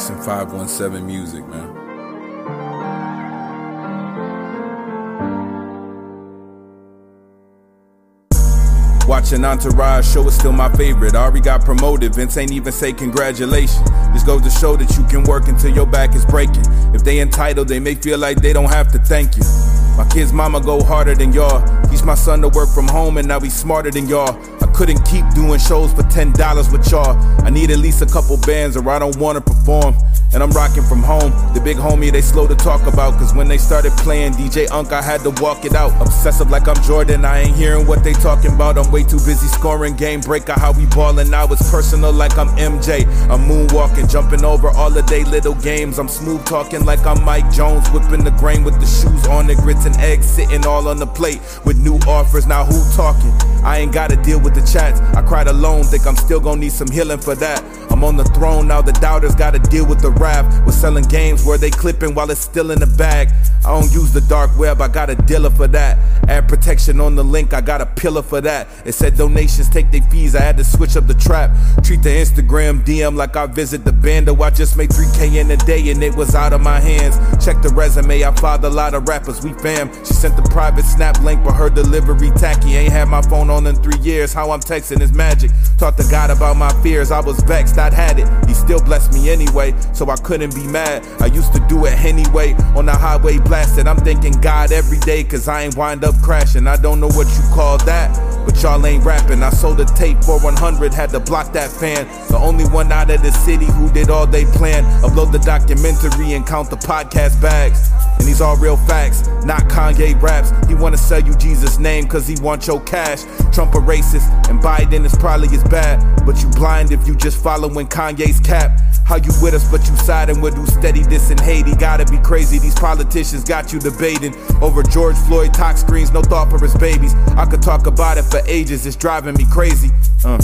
Jackson 517 Music, man. Watching Entourage show is still my favorite. Ari got promoted, Vince ain't even say congratulations. This goes to show that you can work until your back is breaking. If they entitled, they may feel like they don't have to thank you. My kid's mama go harder than y'all. Teach my son to work from home and now he's smarter than y'all. I couldn't keep doing shows for $10 with y'all. I need at least a couple bands or I don't wanna And I'm rocking from home. The big homie they slow to talk about. Cause when they started playing DJ Unk, I had to walk it out. Obsessive like I'm Jordan, I ain't hearing what they talking about. I'm way too busy scoring game breaker. How we ballin' now it's personal like I'm MJ. I'm moonwalking, jumping over all the day little games. I'm smooth talking like I'm Mike Jones, whipping the grain with the shoes on the grits and eggs sitting all on the plate with new offers. Now who talking? I ain't gotta deal with the chats. I cried alone, think I'm still gonna need some healing for that. I'm on the throne now, the doubters gotta deal with the rap. We're selling games where they clipping while it's still in the bag. I don't use the dark web, I got a dealer for that. Add protection on the link, I got a pillar for that. It said donations take their fees, I had to switch up the trap. Treat the Instagram DM like I visit the bando. I just made 3K in a day and it was out of my hands. Check the resume, I followed a lot of rappers, we fam. She sent the private snap link, but her delivery tacky. Ain't had my phone on in three years, how I'm texting is magic. Talk to God about my fears, I was vexed, Had it. He still blessed me anyway, so I couldn't be mad. I used to do it anyway, on the highway blasted. I'm thanking God every day, cause I ain't wind up crashing. I don't know what you call that, but y'all ain't rapping. I sold a tape for 100, had to block that fan. The only one out of the city who did all they planned. Upload the documentary and count the podcast bags. And these all real facts, not Kanye raps. He wanna sell you Jesus' name cause he want your cash. Trump a racist, and Biden is probably as bad. But you blind if you just following Kanye's cap. How you with us, but you siding with who steady this and Haiti? Gotta be crazy. These politicians got you debating over George Floyd talk screens, no thought for his babies. I could talk about it for ages, it's driving me crazy. Uh.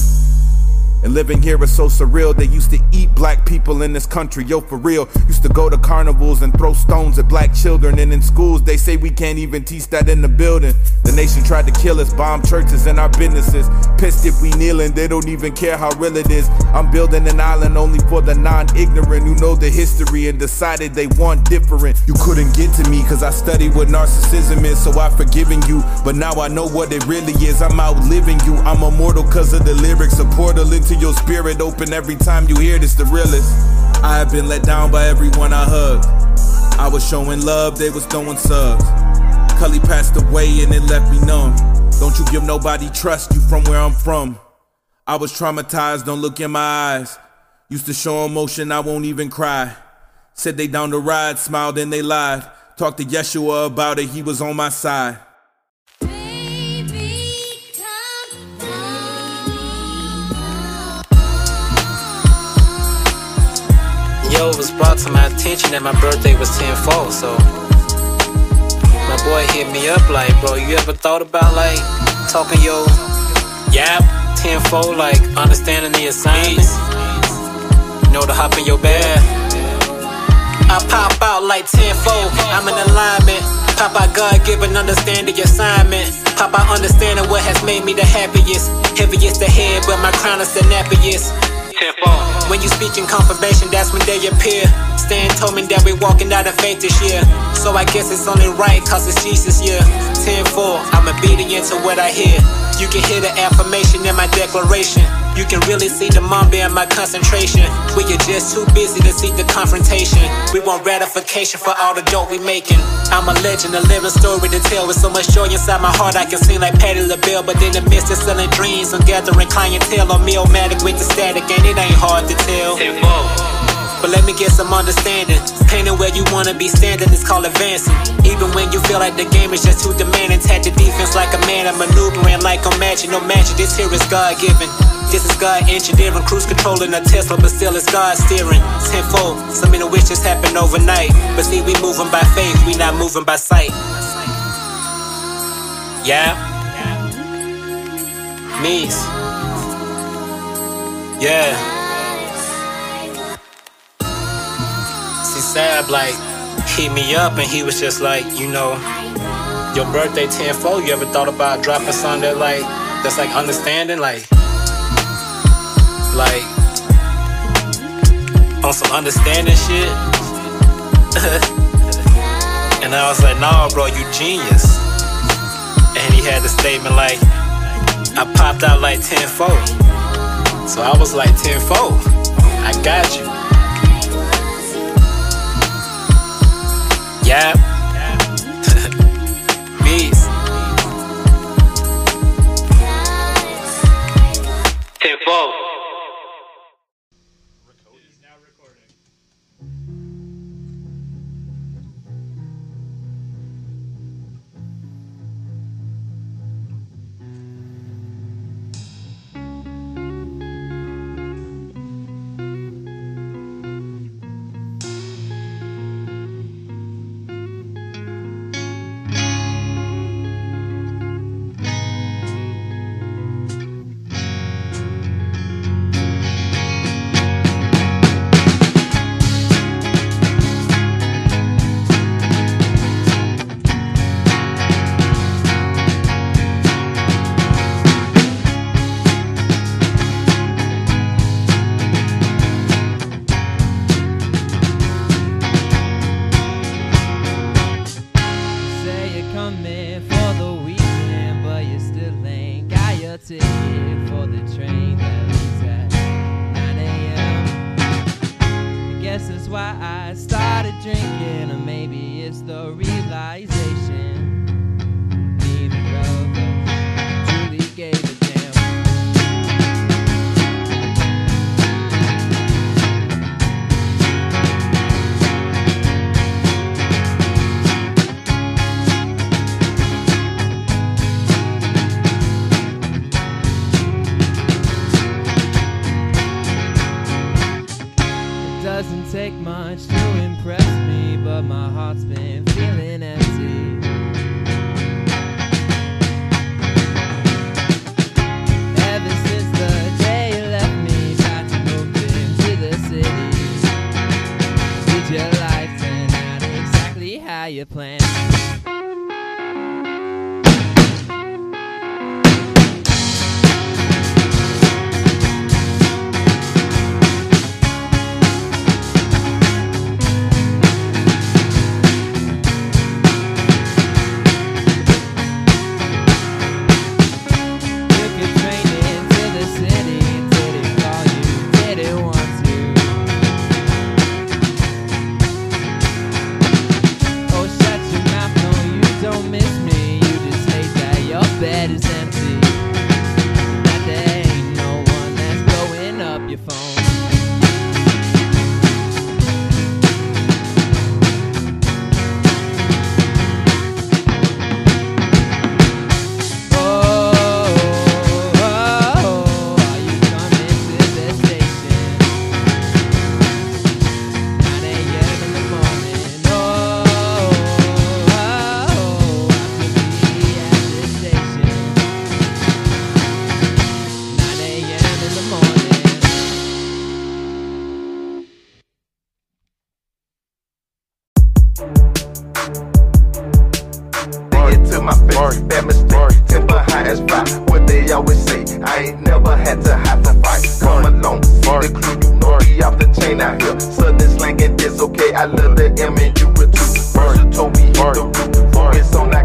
And living here is so surreal. They used to eat black people in this country, yo, for real. Used to go to carnivals and throw stones at black children. And in schools, they say we can't even teach that in the building. The nation tried to kill us, bomb churches and our businesses. Pissed if we kneeling, they don't even care how real it is. I'm building an island only for the non ignorant who know the history and decided they want different. You couldn't get to me because I studied what narcissism is, so I've forgiven you. But now I know what it really is. I'm outliving you. I'm immortal because of the lyrics. A portal your spirit open every time you hear this, the realest. I have been let down by everyone I hugged. I was showing love, they was throwing subs. Cully passed away and it left me numb. Don't you give nobody trust you from where I'm from. I was traumatized, don't look in my eyes. Used to show emotion, I won't even cry. Said they down the ride, smiled and they lied. Talked to Yeshua about it, he was on my side. Yo, was brought to my attention that my birthday was 10 4, so my boy hit me up like, bro, you ever thought about like talking yo yap 10 4, like understanding the assignment? You know, to hop in your bed. I pop out like 10 4, I'm in alignment. Pop out God given understanding assignment. Pop out understanding what has made me the happiest. Heaviest the head, but my crown is the nappiest. When you speak in confirmation, that's when they appear. Stan told me that we're walking out of faith this year. So I guess it's only right, cause it's Jesus year. 10 4, I'm obedient to what I hear. You can hear the affirmation in my declaration. You can really see the mamba in my concentration. We are just too busy to seek the confrontation. We want ratification for all the dope we making. I'm a legend, a living story to tell. With so much joy inside my heart, I can sing like Patti LaBelle. But in the midst of selling dreams, I'm gathering clientele on Mealmatic with the static, and it ain't hard to tell. But let me get some understanding. Painting where you wanna be standing is called advancing. Even when you feel like the game is just too demanding, tactic defense like a man, I'm maneuvering like I'm magic. No magic, this here is God given. This is God engineering, cruise controlling a Tesla, but still it's God steering. Tenfold, some of the wishes happen overnight. But see, we moving by faith, we not moving by sight. Yeah. Me's. Yeah. See, Sab, like, hit me up and he was just like, you know, your birthday 10 4, you ever thought about dropping something that, like, that's like understanding? Like, like, on some understanding shit? and I was like, nah, bro, you genius. And he had the statement like, I popped out like 10 4. So I was like 10 4. I got you. Yeah. they always say I ain't never had to have to fight. Come along, see the crew, you know we off the chain out here. Sudden slang and this, okay, I love the image. you were too. First you told me hit the roof, it's on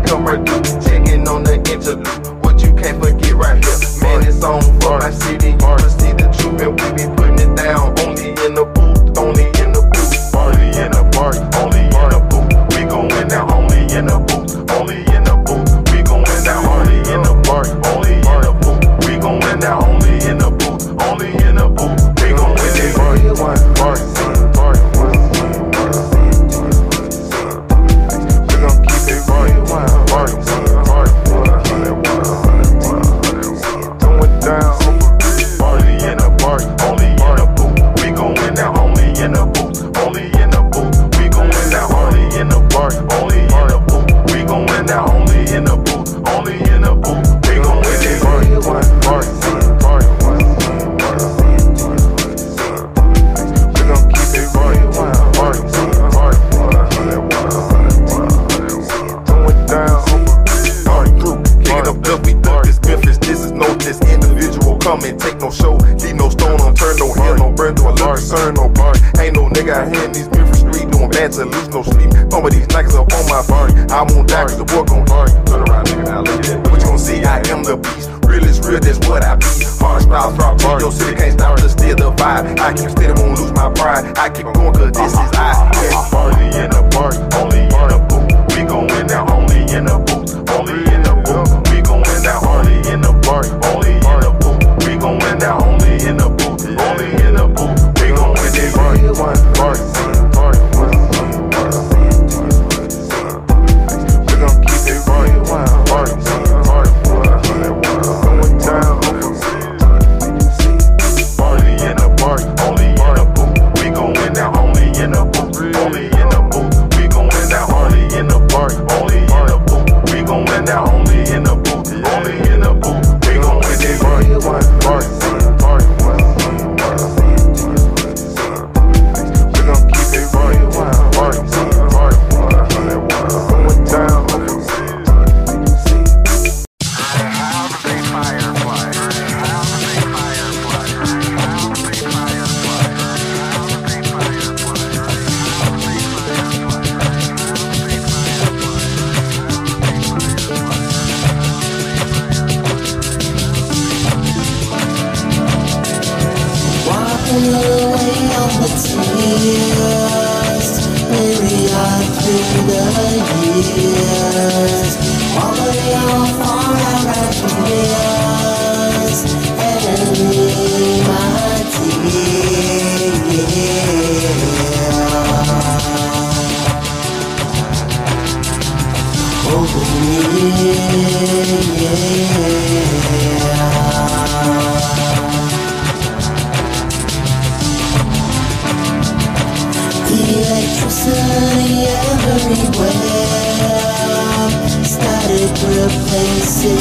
place in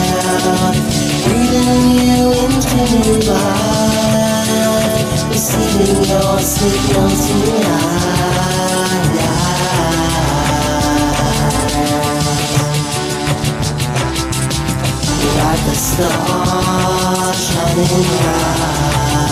out Breathing you into Receiving your Like a star shining bright.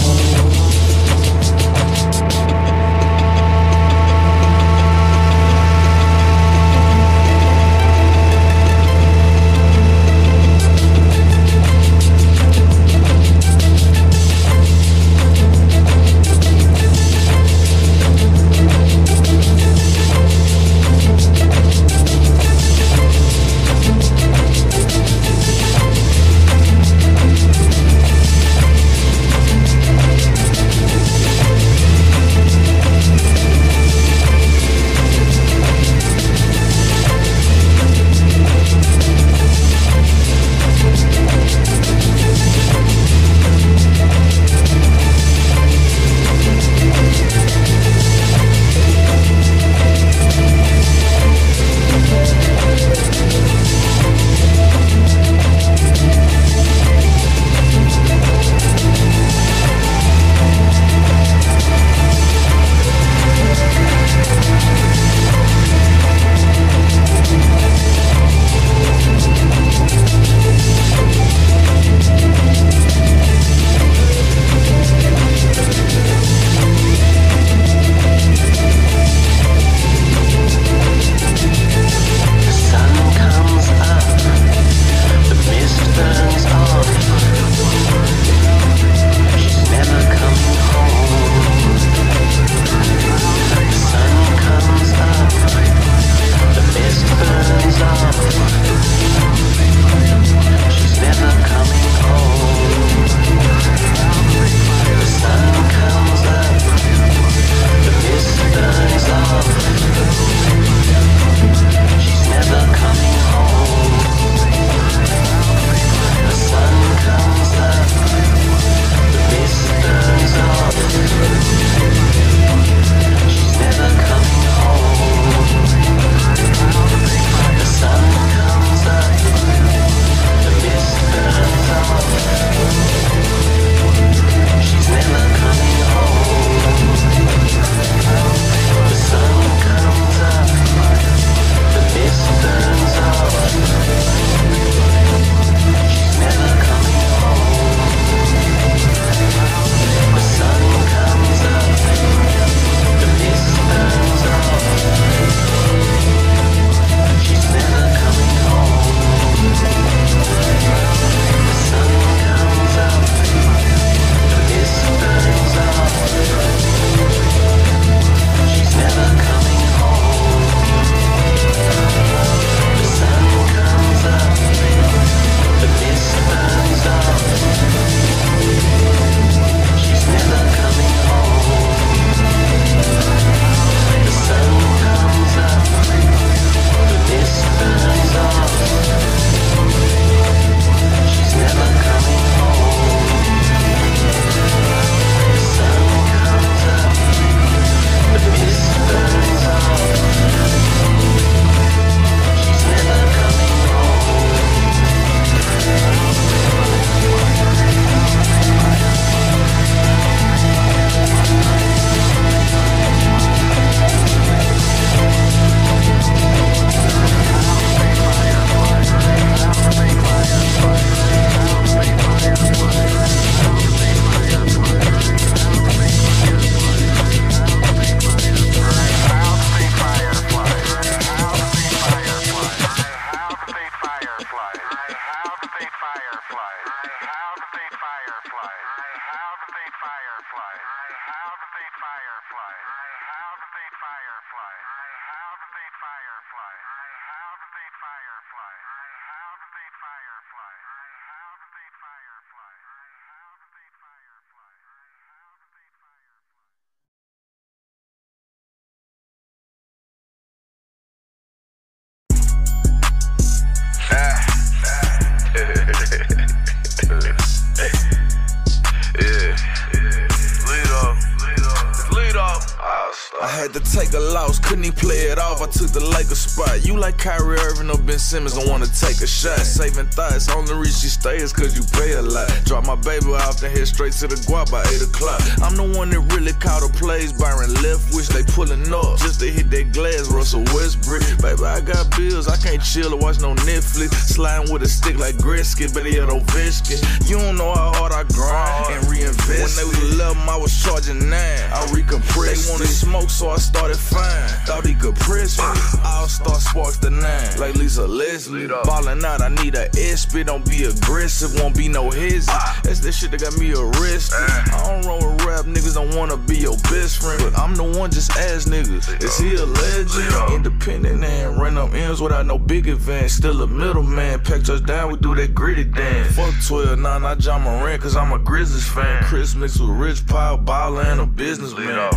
had to take a loss, couldn't he play it off? I took the Lakers spot. You like Kyrie Irving or Ben Simmons, don't wanna take a shot. Saving thoughts, only reason you stay is cause you pay a lot. Drop my baby off, then head straight to the guap by 8 o'clock. I'm the one that really caught the plays, Byron left, wish they pulling up. Just to hit that glass, Russell Westbrook. Baby, I got bills, I can't chill or watch no Netflix. Sliding with a stick like Gretzky, but he had Ovechkin. You don't know how hard I grind and reinvest. When they was 11, I was charging 9. I recompressed. They wanted smoke, so I started fine. Thought he could press me. All star sparks the nine. Like Lisa Leslie. Ballin' out, I need a SP. Don't be aggressive, won't be no hezzy. That's that shit that got me arrested. I don't roll with rap, niggas don't wanna be your best friend. But I'm the one, just ask niggas. Is he a legend? Independent and run them M's without no big advance. Still a middleman. Pack down, we do that gritty dance. Fuck 12, nah, not Ja Morant, cause I'm a Grizzlies fan. Chris mixed with Rich Pile, baller, and a businessman.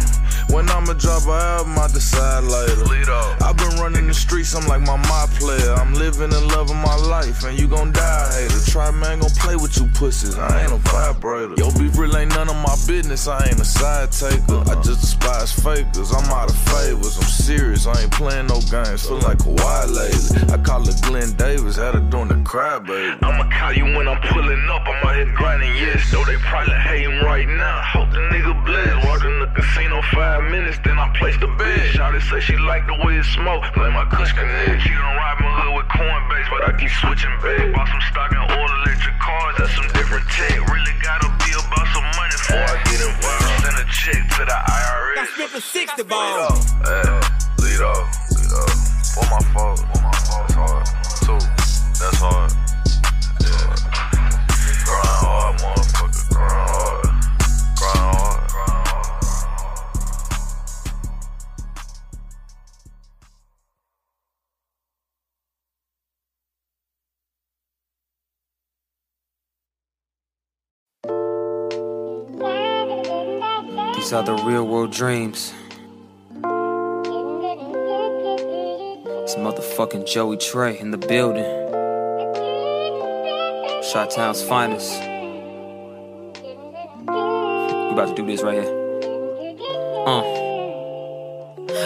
When I'ma drop an album, I decide later. I've been running the streets, I'm like my my player. I'm living and loving my life, and you gon' die hater. Try man gon' play with you pussies, I ain't a vibrator. Yo, beef really ain't none of my business, I ain't a side taker. I just despise fakers, I'm out of favors. I'm serious, I ain't playing no games. Feel like Kawhi lately. I call it Glen Davis, had her doing the cry, baby. I'ma call you when I'm pulling up. I'm out here grinding, yes. Though they probably hating right now. Hope the nigga blessed. Walked in the casino five minutes, then I placed the bet. Shawty say she like the way it smoke. Like my kush connect. She done ride my hood with Coinbase, but I keep switching back. Bought some stock in all electric cars. That's some different tech. Really gotta be about some money before I get involved. Send a check to the IRS. For 60 Lead balls. off, eh, lead off, lead off. For my fault, for my fault. That's hard. Two, that's hard. Are the real world dreams. It's motherfucking Joey Tre' in the building. Shot Town's finest. We about to do this right here. Uh.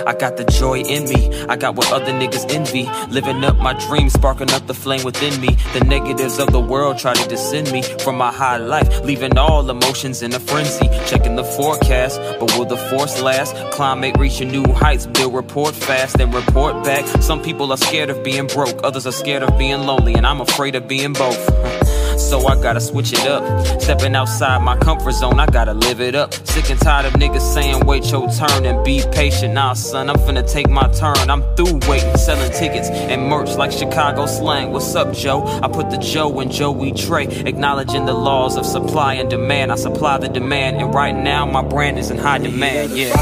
I got the joy in me. I got what other niggas envy. Living up my dreams, sparking up the flame within me. The negatives of the world try to descend me from my high life, leaving all emotions in a frenzy. Checking the forecast, but will the force last? Climate reaching new heights, bill report fast and report back. Some people are scared of being broke, others are scared of being lonely, and I'm afraid of being both. So I gotta switch it up. Stepping outside my comfort zone, I gotta live it up. Sick and tired of niggas saying, wait your turn and be patient. Nah, son, I'm finna take my turn. I'm through waiting, selling tickets and merch like Chicago slang. What's up, Joe? I put the Joe in Joey Tre', acknowledging the laws of supply and demand. I supply the demand, and right now my brand is in high demand. Yeah.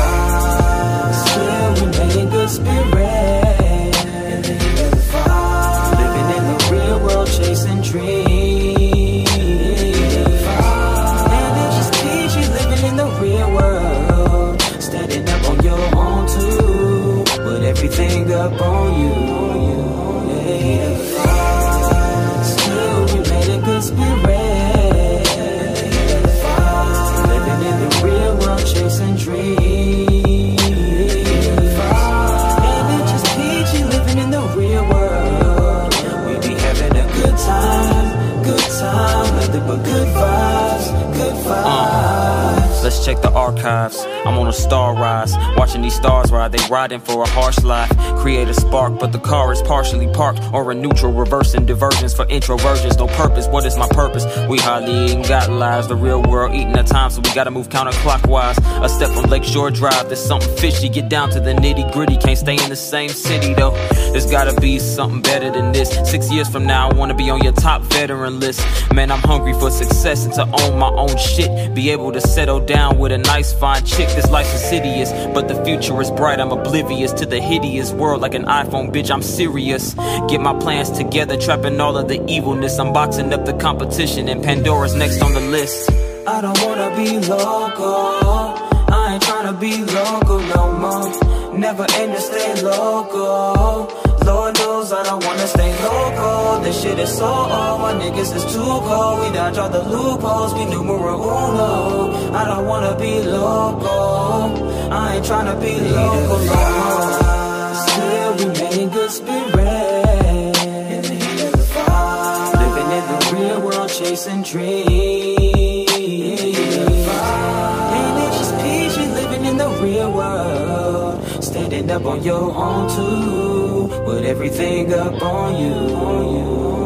Still remain good spirit. Check the archives. I'm on a star rise, watching these stars ride. They riding for a harsh life. Create a spark, but the car is partially parked or a neutral, reversing diversions for introversions. No purpose. What is my purpose? We hardly even got lives. The real world eating the time, so we gotta move counterclockwise. A step from Lakeshore Drive. There's something fishy. Get down to the nitty gritty. Can't stay in the same city though. There's gotta be something better than this. Six years from now, I wanna be on your top veteran list. Man, I'm hungry for success and to own my own shit. Be able to settle down with a nice, fine chick. This life's insidious, but the future is bright. I'm oblivious to the hideous world like an iPhone, bitch. I'm serious. Get my plans together, trapping all of the evilness. I'm boxing up the competition, and Pandora's next on the list. I don't wanna be local. I ain't tryna be local no more. Never aim to stay local. Lord knows I don't wanna stay local. This shit is so old. My niggas is too cold. We dodge all the loopholes. We numero uno. Be local. I ain't tryna be local. Still good spirit. Living in the real world, chasing dreams. Ain't it just living in the real world? Standing up on your own too, with everything up on you. Hey.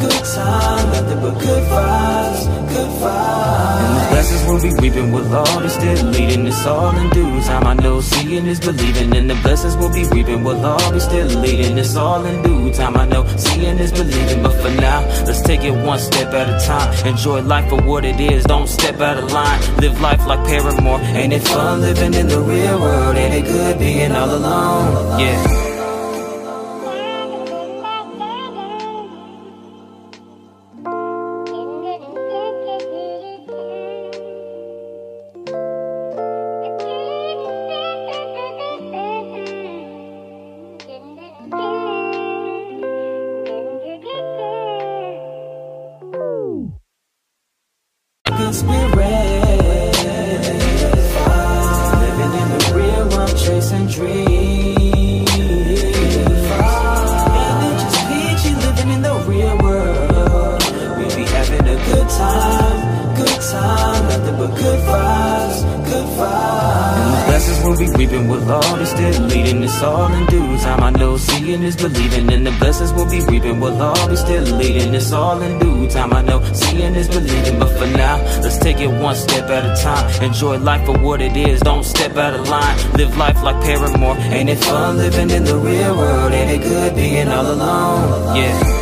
Good time, nothing but good vibes, good vibes. And the blessings will be reaping will all be still leading. It's all in due time. I know seeing is believing. And the blessings will be reaping will all be still leading. It's all in due time. I know seeing is believing. But for now, let's take it one step at a time. Enjoy life for what it is. Don't step out of line. Live life like Paramore. Ain't it fun living in the real world? Ain't it good being all alone? Yeah. Blessings will be reaping will all be still leading. It's all in due time. I know seeing is believing. And the blessings will be reaping will all be still leading. It's all in due time. I know seeing is believing. But for now, let's take it one step at a time. Enjoy life for what it is. Don't step out of line. Live life like Paramore. Ain't it fun living in the real world? Ain't it good being all alone? Yeah.